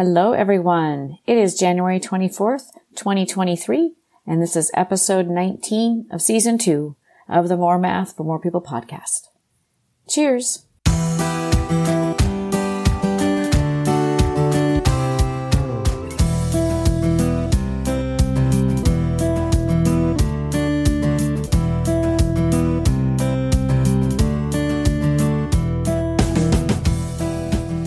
Hello, everyone. It is January 24th, 2023, and this is episode 19 of season two of the More Math for More People podcast. Cheers.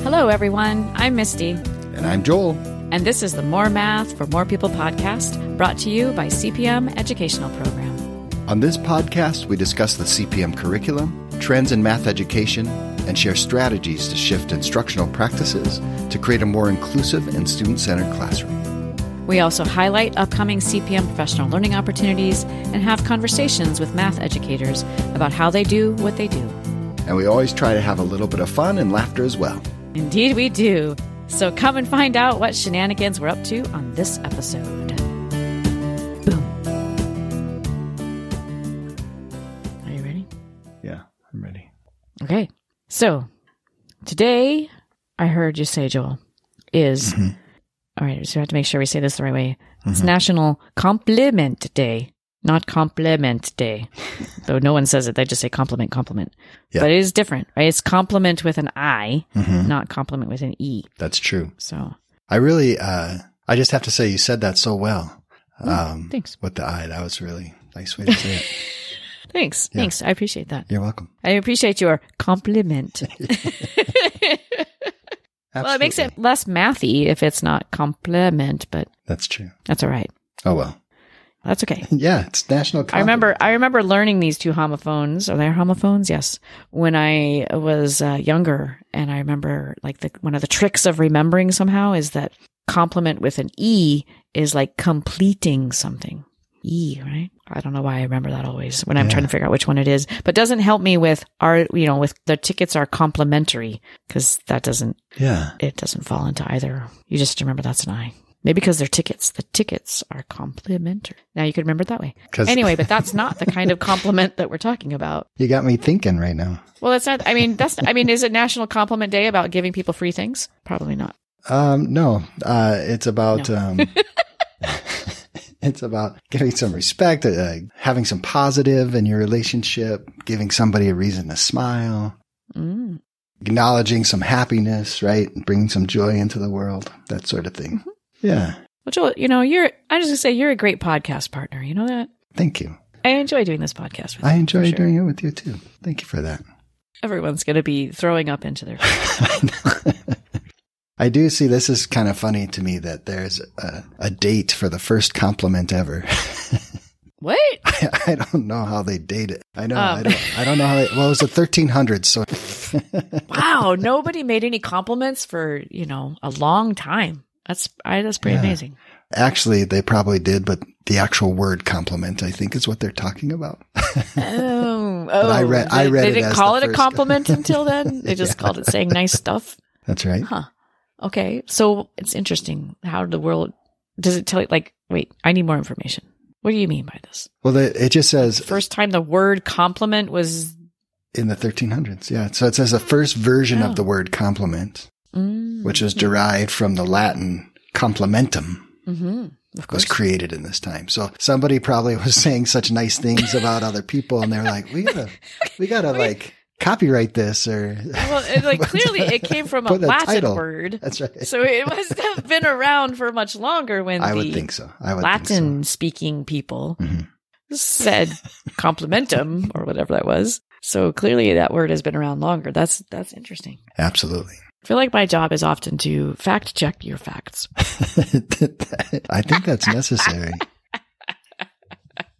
Hello, everyone. I'm Misty, And I'm Joel. and this is the More Math for More People podcast brought to you by CPM Educational Program. On this podcast, we discuss the CPM curriculum, trends in math education, and share strategies to shift instructional practices to create a more inclusive and student centered classroom. We also highlight upcoming CPM professional learning opportunities and have conversations with math educators about how they do what they do. And we always try to have a little bit of fun and laughter as well. Indeed, we do. So come and find out what shenanigans we're up to on this episode. Boom. Are you ready? Yeah, I'm ready. Okay. So today, I heard you say, Joel, is mm-hmm. all right. So we have to make sure we say this the right way. It's mm-hmm. National Compliment Day, not Compliment Day. Though no one says it, they just say compliment, compliment. Yeah. But it is different, right? It's compliment with an I, Mhm. not compliment with an E. That's true. So I really, uh, I just have to say, you said that so well. Um, thanks. With the I, that was really nice way to say it. thanks. Yeah. Thanks. I appreciate that. You're welcome. I appreciate your compliment. well, it makes it less mathy if it's not compliment, but That's true. that's all right. Oh, well. That's okay. Yeah, it's National I remember I remember learning these two homophones. Are they homophones? Yes. When I was uh, younger, and I remember like the one of the tricks of remembering somehow is that compliment with an e is like completing something. E, right? I don't know why I remember that always when I'm Yeah. trying to figure out which one it is, but doesn't help me with our, you know, with the tickets are complimentary because that doesn't, Yeah. it doesn't fall into either. You just remember that's an I. Maybe because they're tickets. The tickets are complimentary. Now you can remember it that way. Anyway, but that's not the kind of compliment that we're talking about. You got me thinking right now. Well, that's not, I mean, that's, I mean, is it National Compliment Day about giving people free things? Probably not. Um, no, uh, it's about, um, it's about giving some respect, uh, having some positive in your relationship, giving somebody a reason to smile, Mm. acknowledging some happiness, right? Bringing some joy into the world, that sort of thing. Mm-hmm. Yeah. Well, Joel, you know, you're, I just gonna say you're a great podcast partner. You know that? Thank you. I enjoy doing this podcast with I you, enjoy sure. doing it with you too. Thank you for that. Everyone's going to be throwing up into their. I do see this is kind of funny to me that there's a, a date for the first compliment ever. What? I, I don't know how they date it. I know. Um. I don't. I don't know how. They, well, it was the 1300s, so Wow, nobody made any compliments for you know a long time. That's I, that's pretty Yeah. amazing. actually they probably did, but the actual word compliment, I think, is what they're talking about. Oh, oh! I read- I they, read They didn't call it a compliment until then. They just called it saying nice stuff. That's right. Huh. Okay, so it's interesting. How the world does it tell you? Like, wait, I need more information. What do you mean by this? Well, the, it just says First time the word compliment was. in the 1300s. Yeah. So it says the first version Oh. of the word compliment, Which was derived from the Latin complimentum, hmm Of course. was created in this time. So somebody probably was saying such nice things about other people, and they're like, "We gotta, we gotta like copyright this," or well, it, like clearly, it came from a Latin title. word. That's right. So it must have been around for much longer when I the would think so. I would Latin speaking people Mhm. said complimentum or whatever that was. So clearly that word has been around longer. That's that's interesting. Absolutely. I feel like my job is often to fact check your facts. I think that's necessary.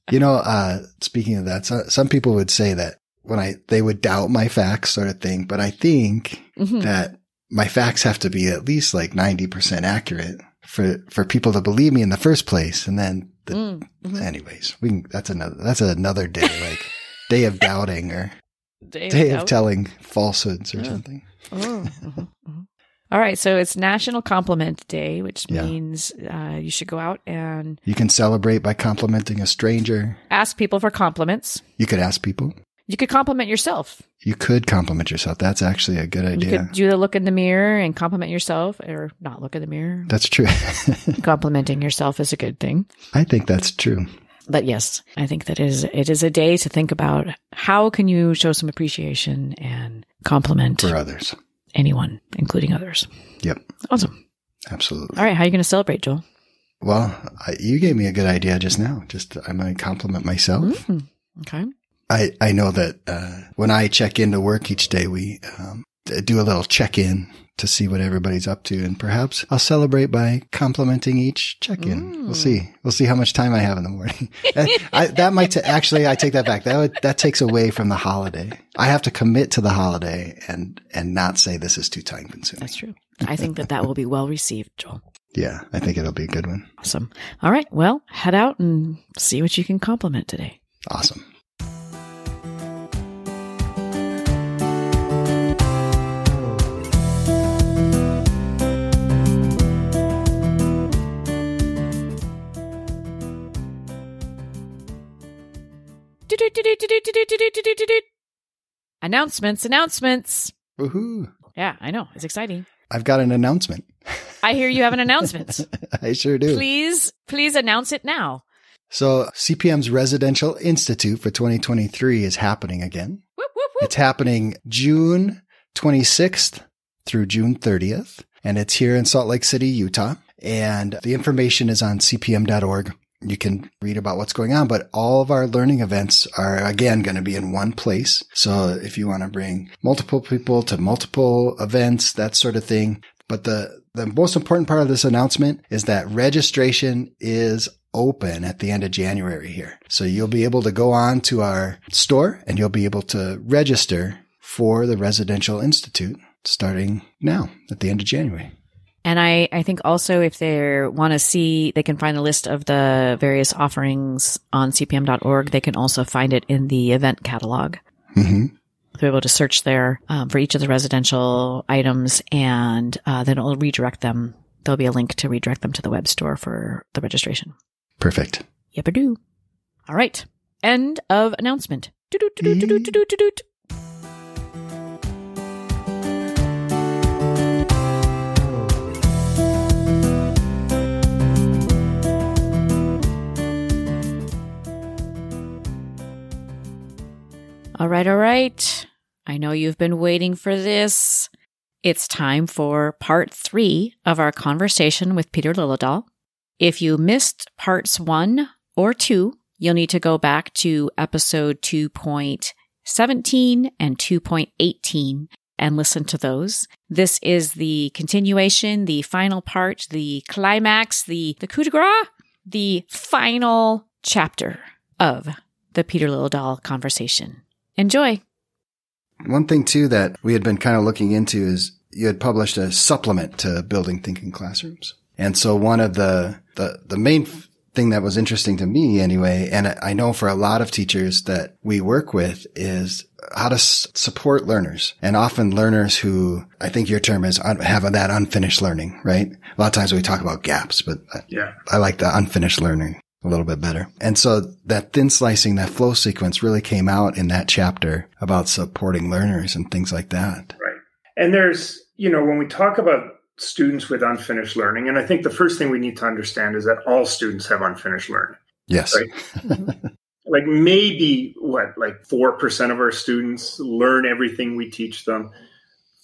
you know, uh, speaking of that, so, some people would say that when I, they would doubt my facts sort of thing, but I think Mhm. that my facts have to be at least like 90% accurate for, for people to believe me in the first place. And then the, Mm, mhm. anyways, we can, that's another, that's another day, like day of doubting or Day day of doubt. telling falsehoods or Yeah. something. Oh, mhm, mhm. All right, so it's National Compliment Day, which Yeah. means uh, you should go out and You can celebrate by complimenting a stranger. ask people for compliments. You could ask people. You could compliment yourself. You could compliment yourself. That's actually a good idea. You idea. could do the look in the mirror and compliment yourself, or not look in the mirror. That's true. Complimenting yourself is a good thing. I think that's true. But yes, I think that is it is a day to think about how can you show some appreciation and compliment For others. anyone, including others. Yep. Awesome. Absolutely. All right, how are you going to celebrate, Joel? Well, I, you gave me a good idea just now. Just I'm going to compliment myself. Mm, okay. I, I know that uh, when I check into work each day, we um, do a little check in to see what everybody's up to, and perhaps I'll celebrate by complimenting each check in. Mm. We'll see. We'll see how much time I have in the morning. I, that might ta- actually I take that back. That would, that takes away from the holiday. I have to commit to the holiday and and not say this is too time consuming. That's true. I think that that will be well received, Joel. Yeah, I think it'll be a good one. Awesome. All right. Well, head out and see what you can compliment today. Awesome. Announcements, announcements. Woohoo! Yeah, I know. It's exciting. I've got an announcement. I hear you have an announcement. I sure do. please, please announce it now. So CPM's Residential Institute for 2023 is happening again. Whoop, whoop, whoop. It's happening June 26th through June 30th, and it's here in Salt Lake City, Utah. And the information is on cpm.org. You can read about what's going on, but all of our learning events are again going to be in one place. So if you want to bring multiple people to multiple events, that sort of thing. But the, the most important part of this announcement is that registration is open at the end of January here. So you'll be able to go on to our store and you'll be able to register for the Residential Institute starting now at the end of January. And I, I think also if they want to see, they can find the list of the various offerings on cpm.org. They can also find it in the event catalog. hmm They're able to search there um, for each of the residential items and uh, then it'll redirect them. There'll be a link to redirect them to the web store for the registration. Perfect. Yep, I do. All right. End of announcement. All right, all right. I know you've been waiting for this. It's time for part three of our conversation with Peter Liljedahl. If you missed parts one or two, you'll need to go back to episode 2.17 and 2.18 and listen to those. This is the continuation, the final part, the climax, the, the coup de grace, the final chapter of the Peter Liljedahl conversation. Enjoy. One thing too that we had been kind of looking into is you had published a supplement to building thinking classrooms. And so one of the, the, the main thing that was interesting to me anyway, and I know for a lot of teachers that we work with is how to s- support learners and often learners who I think your term is un- have that unfinished learning, right? A lot of times we talk about gaps, but I- Yeah. I like the unfinished learning a little bit better. And so that thin slicing, that flow sequence really came out in that chapter about supporting learners and things like that. Right. And there's, you know, when we talk about students with unfinished learning, and I think the first thing we need to understand is that all students have unfinished learning. Yes. Right. Like maybe what, like 4% of our students learn everything we teach them,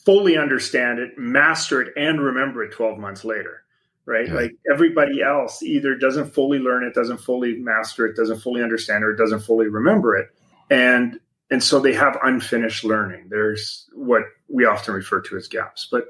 fully understand it, master it, and remember it 12 months later. Right. Yeah. Like everybody else either doesn't fully learn it, doesn't fully master it, doesn't fully understand it, or doesn't fully remember it. And and so they have unfinished learning. There's what we often refer to as gaps. But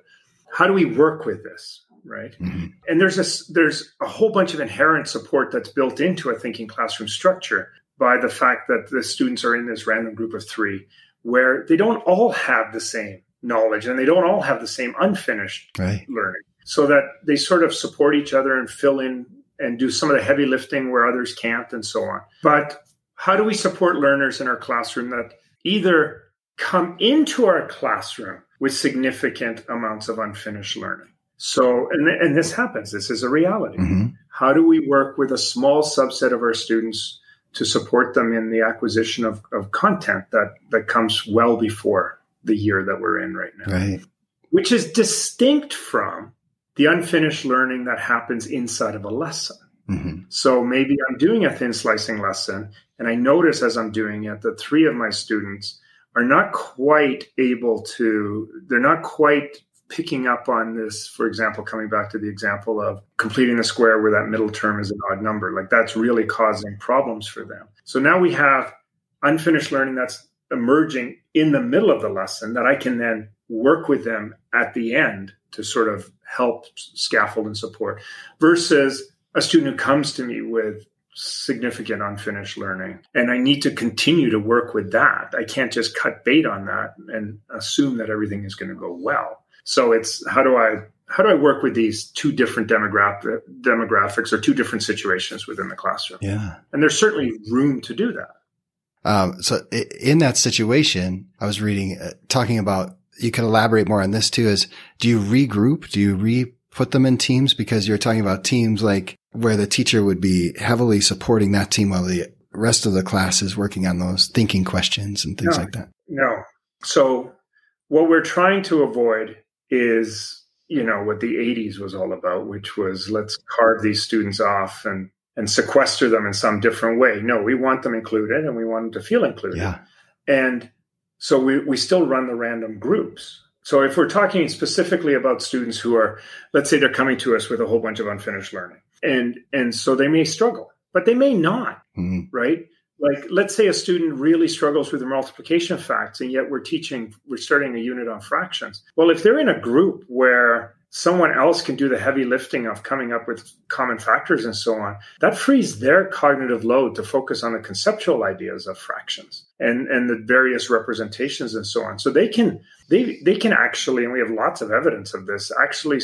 how do we work with this? Right. Mhm. And there's a, there's a whole bunch of inherent support that's built into a thinking classroom structure by the fact that the students are in this random group of three where they don't all have the same knowledge and they don't all have the same unfinished Right. learning so that they sort of support each other and fill in and do some of the heavy lifting where others can't and so on. But how do we support learners in our classroom that either come into our classroom with significant amounts of unfinished learning? So, and, and this happens, this is a reality. hmm How do we work with a small subset of our students to support them in the acquisition of, of content that, that comes well before the year that we're in right now. Right. Which is distinct from the unfinished learning that happens inside of a lesson. Mm-hmm. So maybe I'm doing a thin slicing lesson, and I notice as I'm doing it that three of my students are not quite able to, they're not quite picking up on this, for example, coming back to the example of completing the square where that middle term is an odd number, like that's really causing problems for them. So now we have unfinished learning that's emerging in the middle of the lesson that I can then work with them at the end to sort of help scaffold and support versus a student who comes to me with significant unfinished learning and i need to continue to work with that i can't just cut bait on that and assume that everything is going to go well so it's how do I how do I work with these two different demographic demographics or two different situations within the classroom? Yeah. And there's certainly room to do that. Um, so in that situation, I was reading, uh, talking about, you could elaborate more on this too, is do you regroup? Do you re put them in teams? Because you're talking about teams like where the teacher would be heavily supporting that team while the rest of the class is working on those thinking questions and things no, like that. No. So what we're trying to avoid is you know what the 80s was all about which was let's carve these students off and and sequester them in some different way. No we want them included and we want them to feel included. Yeah. and so we, we still run the random groups. So if we're talking specifically about students who are let's say they're coming to us with a whole bunch of unfinished learning and and so they may struggle but they may not mm-hmm. right? Like let's say a student really struggles with the multiplication facts and yet we're teaching we're starting a unit on fractions. Well if they're in a group where someone else can do the heavy lifting of coming up with common factors and so on that frees their cognitive load to focus on the conceptual ideas of fractions and and the various representations and so on so they can they they can actually and we have lots of evidence of this actually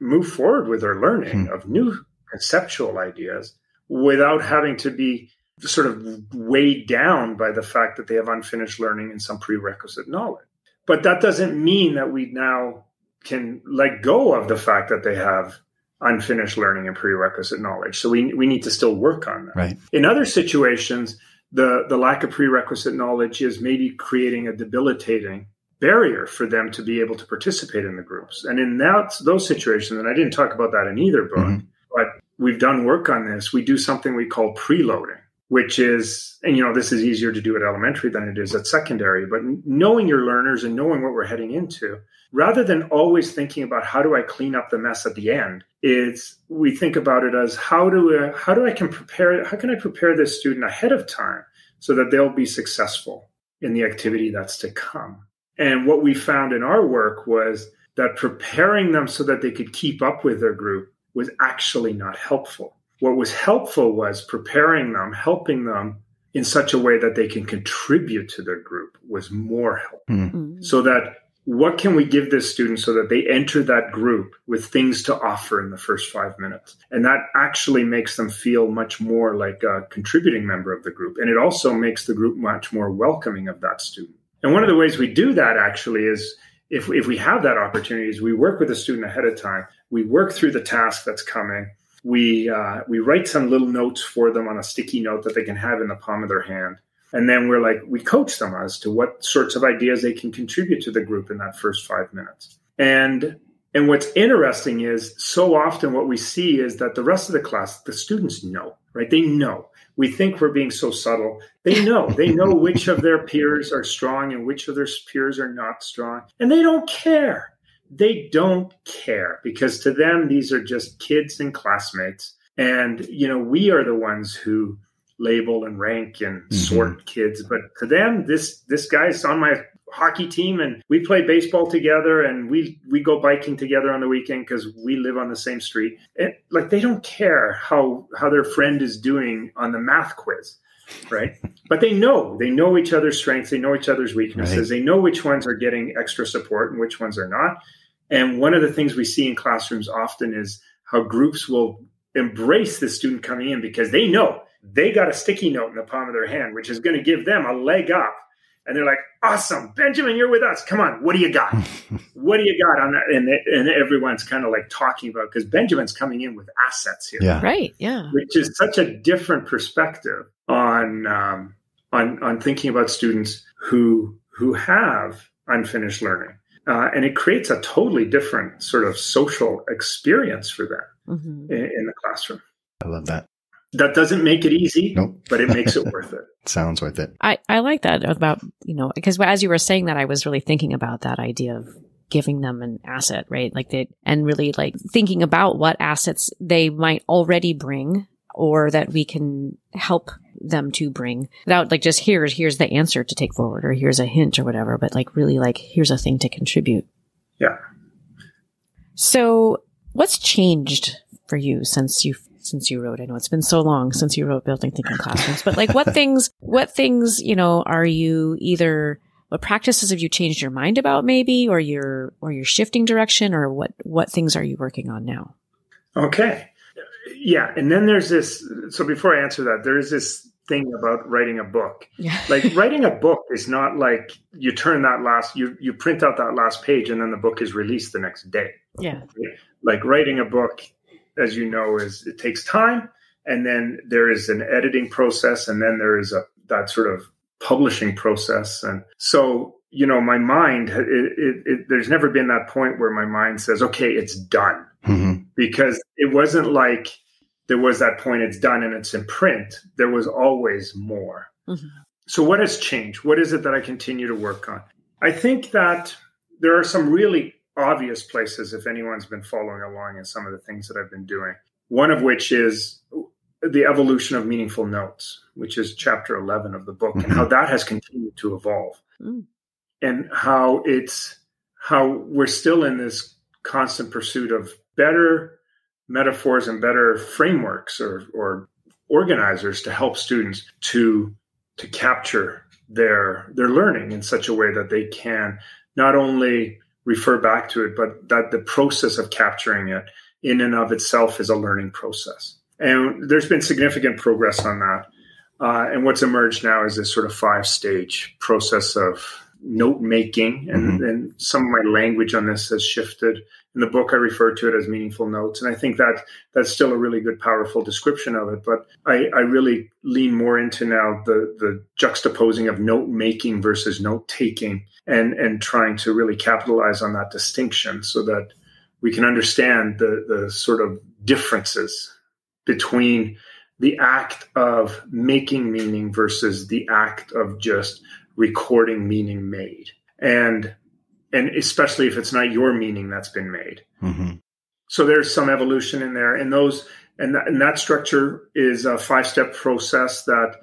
move forward with their learning hmm. of new conceptual ideas without having to be sort of weighed down by the fact that they have unfinished learning and some prerequisite knowledge. But that doesn't mean that we now can let go of the fact that they have unfinished learning and prerequisite knowledge. So we, we need to still work on that. Right. In other situations, the, the lack of prerequisite knowledge is maybe creating a debilitating barrier for them to be able to participate in the groups. And in that those situations, and I didn't talk about that in either book, mm-hmm. but we've done work on this. We do something we call preloading which is, and you know, this is easier to do at elementary than it is at secondary, but knowing your learners and knowing what we're heading into, rather than always thinking about how do I clean up the mess at the end, is we think about it as how do I, how do I can prepare, how can I prepare this student ahead of time so that they'll be successful in the activity that's to come. And what we found in our work was that preparing them so that they could keep up with their group was actually not helpful what was helpful was preparing them, helping them in such a way that they can contribute to their group was more helpful. Mm. So that what can we give this student so that they enter that group with things to offer in the first five minutes? And that actually makes them feel much more like a contributing member of the group. And it also makes the group much more welcoming of that student. And one of the ways we do that actually is if, if we have that opportunity is we work with the student ahead of time. We work through the task that's coming we uh, we write some little notes for them on a sticky note that they can have in the palm of their hand. And then we're like we coach them as to what sorts of ideas they can contribute to the group in that first five minutes. And and what's interesting is so often what we see is that the rest of the class the students know right? They know. We think we're being so subtle. They know. They know which of their peers are strong and which of their peers are not strong. And they don't care they don't care because to them these are just kids and classmates. And you know we are the ones who label and rank and mm-hmm. sort kids. But to them this this guy's on my hockey team and we play baseball together and we we go biking together on the weekend because we live on the same street. And like they don't care how how their friend is doing on the math quiz right? But they know they know each other's strengths they know each other's weaknesses right. they know which ones are getting extra support and which ones are not and one of the things we see in classrooms often is how groups will embrace the student coming in because they know they got a sticky note in the palm of their hand, which is going to give them a leg up. And they're like, awesome, Benjamin, you're with us. Come on, what do you got? what do you got on that? And, and everyone's kind of like talking about because Benjamin's coming in with assets here. Yeah. Right. Yeah. Which is such a different perspective on on um, on on thinking about students who who have unfinished learning, uh, and it creates a totally different sort of social experience for them mm-hmm. in, in the classroom. I love that. That doesn't make it easy, nope. but it makes it worth it. Sounds worth it. I, I like that about, you know, because as you were saying that, I was really thinking about that idea of giving them an asset, right? Like they, and really like thinking about what assets they might already bring or that we can help them to bring without like just here's, here's the answer to take forward or here's a hint or whatever, but like really like here's a thing to contribute. Yeah. So what's changed for you since you since you wrote. I know it's been so long since you wrote Building Thinking Classrooms, but like what things, what things, you know, are you either, what practices have you changed your mind about maybe, or you're, or you're shifting direction, or what, what things are you working on now? Okay. Yeah. And then there's this, so before I answer that, there is this thing about writing a book. Yeah. like writing a book is not like you turn that last you you print out that last page and then the book is released the next day. Yeah. Like writing a book as you know, is it takes time, and then there is an editing process, and then there is a that sort of publishing process, and so you know, my mind, it, it, it, there's never been that point where my mind says, okay, it's done. Mm-hmm. Because it wasn't like there was that point, it's done and it's in print. There was always more. Mm-hmm. So, what has changed? What is it that I continue to work on? I think that there are some really obvious places if anyone's been following along in some of the things that I've been doing. One of which is the evolution of meaningful notes, which is chapter 11 of the book, mm-hmm. and how that has continued to evolve. Mm. And how it's how we're still in this constant pursuit of better metaphors and better frameworks or, or organizers to help students to to capture their their learning in such a way that they can not only refer back to it, but that the process of capturing it in and of itself is a learning process. And there's been significant progress on that. Uh, and what's emerged now is this sort of five stage process of note making. And, mm-hmm. and some of my language on this has shifted. In the book, I refer to it as meaningful notes. And I think that that's still a really good, powerful description of it. But I, I really lean more into now the, the juxtaposing of note making versus note taking and, and trying to really capitalize on that distinction so that we can understand the, the sort of differences between the act of making meaning versus the act of just recording meaning made. And and especially if it's not your meaning that's been made. Mm-hmm. So there's some evolution in there, and those and that, and that structure is a five step process that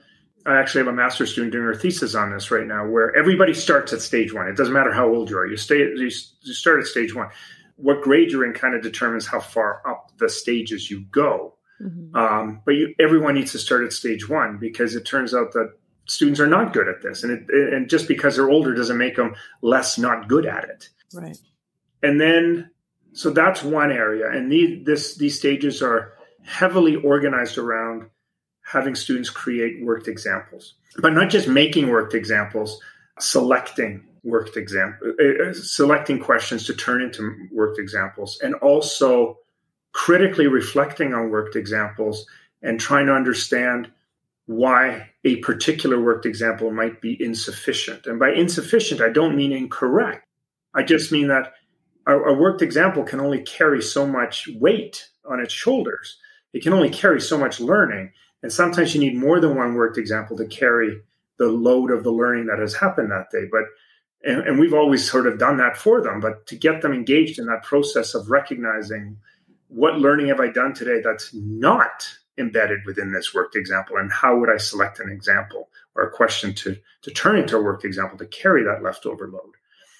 I actually have a master's student doing her thesis on this right now, where everybody starts at stage one. It doesn't matter how old you are; you stay you, you start at stage one. What grade you're in kind of determines how far up the stages you go. Mm-hmm. Um, but you, everyone needs to start at stage one because it turns out that students are not good at this, and it, and just because they're older doesn't make them less not good at it. Right. And then, so that's one area, and these this these stages are heavily organized around having students create worked examples, but not just making worked examples, selecting worked example, uh, uh, selecting questions to turn into worked examples, and also critically reflecting on worked examples and trying to understand why a particular worked example might be insufficient. And by insufficient, I don't mean incorrect. I just mean that a, worked example can only carry so much weight on its shoulders. It can only carry so much learning. And sometimes you need more than one worked example to carry the load of the learning that has happened that day. But and, and we've always sort of done that for them, but to get them engaged in that process of recognizing what learning have I done today that's not embedded within this worked example? And how would i select an example or a question to to turn into a worked example to carry that leftover load?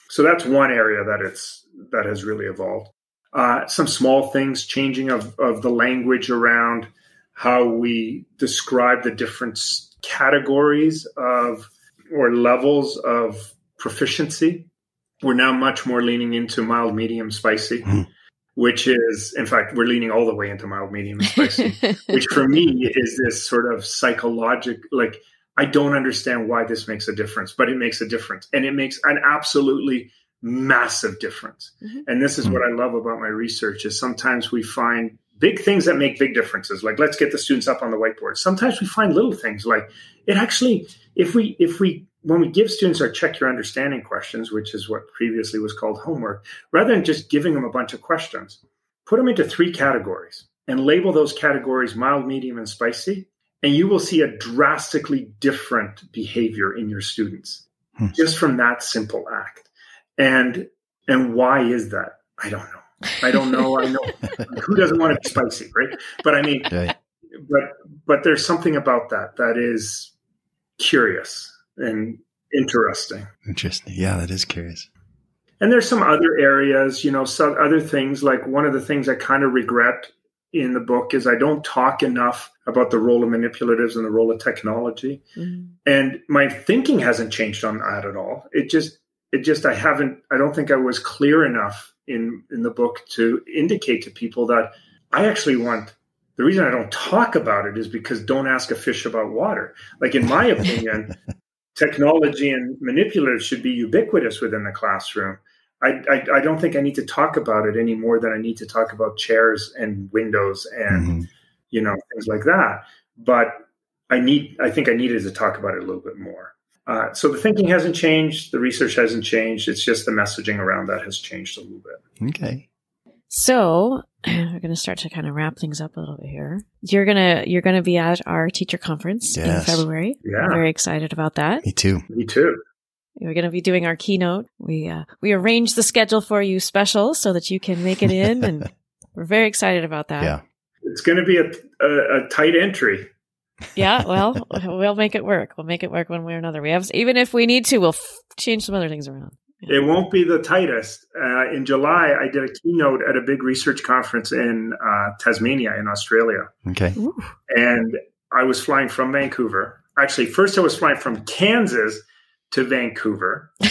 So that's one area that it's that has really evolved. Uh, some small things changing of, of the language around how we describe the different categories of or levels of proficiency. We're now much more leaning into mild medium spicy. Mm-hmm which is, in fact, we're leaning all the way into mild, medium, and spicy, which for me is this sort of psychological, like, I don't understand why this makes a difference, but it makes a difference. And it makes an absolutely massive difference. Mm-hmm. And this is what I love about my research is sometimes we find big things that make big differences like let's get the students up on the whiteboard sometimes we find little things like it actually if we if we when we give students our check your understanding questions which is what previously was called homework rather than just giving them a bunch of questions put them into three categories and label those categories mild medium and spicy and you will see a drastically different behavior in your students hmm. just from that simple act and and why is that i don't know I don't know. I know who doesn't want to be spicy, right? But I mean, but but there's something about that that is curious and interesting. Interesting. Yeah, that is curious. And there's some other areas, you know, some other things like one of the things I kind of regret in the book is I don't talk enough about the role of manipulatives and the role of technology. Mm-hmm. And my thinking hasn't changed on that at all. It just it just I haven't I don't think I was clear enough in in the book to indicate to people that I actually want the reason I don't talk about it is because don't ask a fish about water. Like in my opinion, technology and manipulatives should be ubiquitous within the classroom. I, I, I, don't think I need to talk about it any more than I need to talk about chairs and windows and mm-hmm. you know things like that. But I need I think I needed to talk about it a little bit more. Uh, so the thinking hasn't changed, the research hasn't changed. It's just the messaging around that has changed a little bit. Okay. So we're going to start to kind of wrap things up a little bit here. You're gonna you're gonna be at our teacher conference yes. in February. Yeah, I'm very excited about that. Me too. Me too. We're going to be doing our keynote. We uh, we arranged the schedule for you special so that you can make it in, and we're very excited about that. Yeah, it's going to be a, a, a tight entry yeah, well, we'll make it work. We'll make it work one way or another. We have, even if we need to, we'll f- change some other things around. It won't be the tightest. Uh, in July, I did a keynote at a big research conference in uh, Tasmania, in Australia. Okay. Ooh. And I was flying from Vancouver. Actually, first I was flying from Kansas to Vancouver.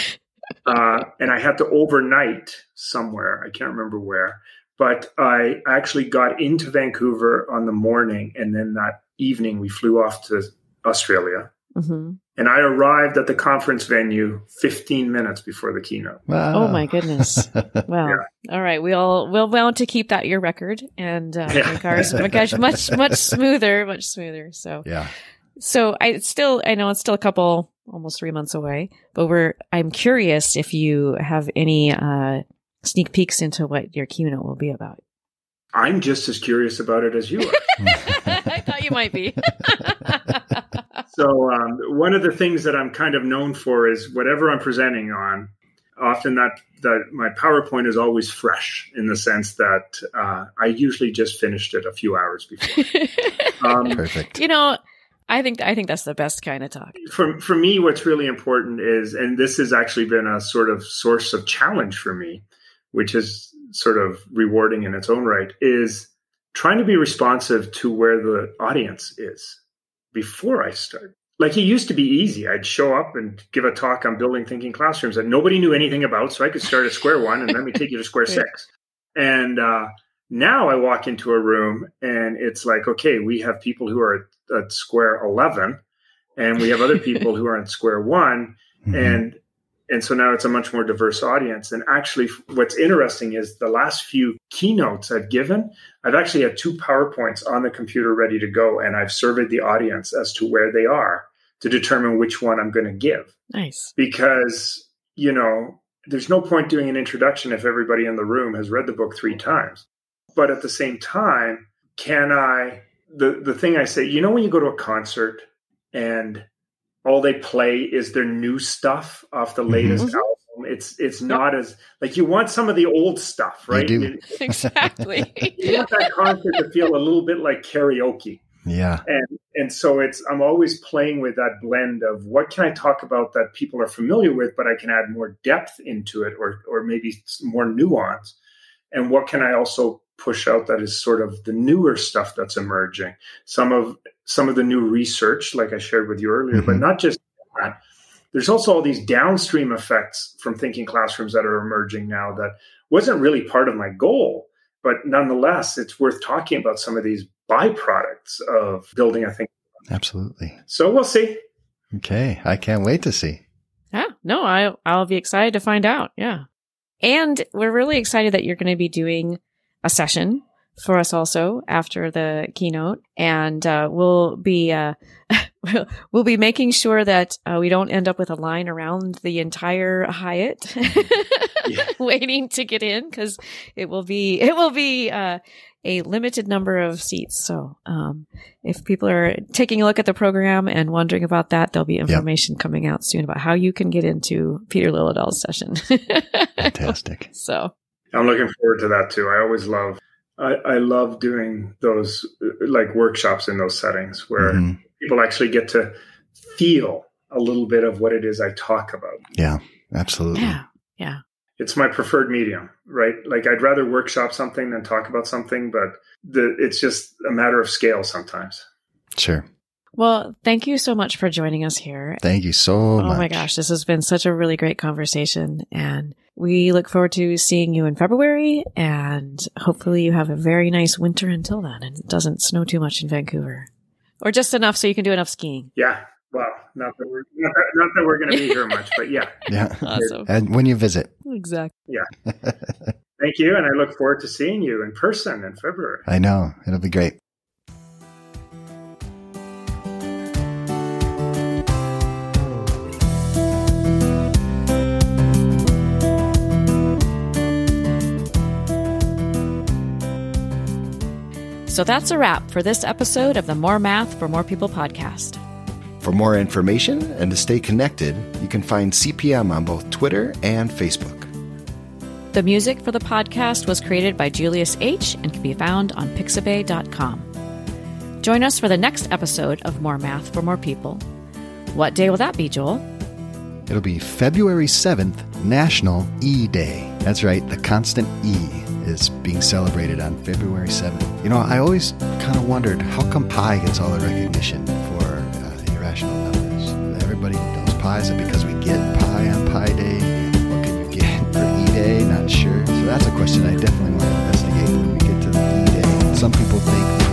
uh, and I had to overnight somewhere. I can't remember where. But I actually got into Vancouver on the morning, and then that evening we flew off to Australia. Mm-hmm. And I arrived at the conference venue 15 minutes before the keynote. Wow. Oh my goodness! Wow. Yeah. All right, we'll we'll want to keep that your record and uh, yeah. make ours much much much smoother, much smoother. So yeah. So I still I know it's still a couple almost three months away, but we're I'm curious if you have any uh, sneak peeks into what your keynote will be about. I'm just as curious about it as you are. I thought you might be. so, um, one of the things that I'm kind of known for is whatever I'm presenting on. Often that that my PowerPoint is always fresh in the sense that uh, I usually just finished it a few hours before. Um, Perfect. You know, I think I think that's the best kind of talk. For for me, what's really important is, and this has actually been a sort of source of challenge for me, which is sort of rewarding in its own right, is trying to be responsive to where the audience is before I start. Like it used to be easy. I'd show up and give a talk on building thinking classrooms that nobody knew anything about. So I could start at square one and let me take you to square six. And uh, now I walk into a room and it's like, okay, we have people who are at, at square 11 and we have other people who are at square one. Mm-hmm. And and so now it's a much more diverse audience. And actually, what's interesting is the last few keynotes I've given, I've actually had two PowerPoints on the computer ready to go, and I've surveyed the audience as to where they are to determine which one I'm going to give. Nice. Because, you know, there's no point doing an introduction if everybody in the room has read the book three times. But at the same time, can I, the, the thing I say, you know, when you go to a concert and all they play is their new stuff off the mm-hmm. latest mm-hmm. album. It's it's not as like you want some of the old stuff, right? You exactly. you want that concert to feel a little bit like karaoke. Yeah. And and so it's I'm always playing with that blend of what can I talk about that people are familiar with, but I can add more depth into it or or maybe more nuance. And what can I also push out that is sort of the newer stuff that's emerging. Some of some of the new research, like I shared with you earlier, mm-hmm. but not just that. There's also all these downstream effects from thinking classrooms that are emerging now that wasn't really part of my goal, but nonetheless, it's worth talking about some of these byproducts of building a think. Absolutely. So we'll see. Okay, I can't wait to see. Yeah, no, I I'll be excited to find out. Yeah, and we're really excited that you're going to be doing a session for us also after the keynote, and uh, we'll be uh, we'll, we'll be making sure that uh, we don't end up with a line around the entire Hyatt Yeah. waiting to get in because it will be it will be uh, a limited number of seats. So um, if people are taking a look at the program and wondering about that, there'll be information coming out soon about how you can get into Peter Liljedahl's session. Fantastic. so I'm looking forward to that too. I always love, I, I love doing those like workshops in those settings where Mhm. people actually get to feel a little bit of what it is I talk about. Yeah, absolutely. yeah, yeah. It's my preferred medium, right? Like I'd rather workshop something than talk about something, but the, it's just a matter of scale sometimes. Sure. Well, thank you so much for joining us here. Thank you so Oh much. Oh my gosh, this has been such a really great conversation. And we look forward to seeing you in February. And hopefully, you have a very nice winter until then and it doesn't snow too much in Vancouver. Or just enough so you can do enough skiing. Yeah. Well, not that we're not that, not that we're going to be here much, but yeah. Yeah. Awesome. And when you visit, exactly. Yeah. Thank you, and I look forward to seeing you in person in February. I know it'll be great. So that's a wrap for this episode of the More Math for More People podcast. For more information and to stay connected, you can find CPM on both Twitter and Facebook. The music for the podcast was created by Julius H. and can be found on pixabay.com. Join us for the next episode of More Math for More People. What day will that be, Joel? It'll be February 7th, National E Day. That's right, the constant E is being celebrated on February 7th. You know, I always kind of wondered how come pi gets all the recognition for uh, irrational numbers? Everybody knows pi. Is it because we get pi on Pi Day? What can you get for E Day? Not sure. So that's a question I definitely want to investigate when we get to the E Day. Some people think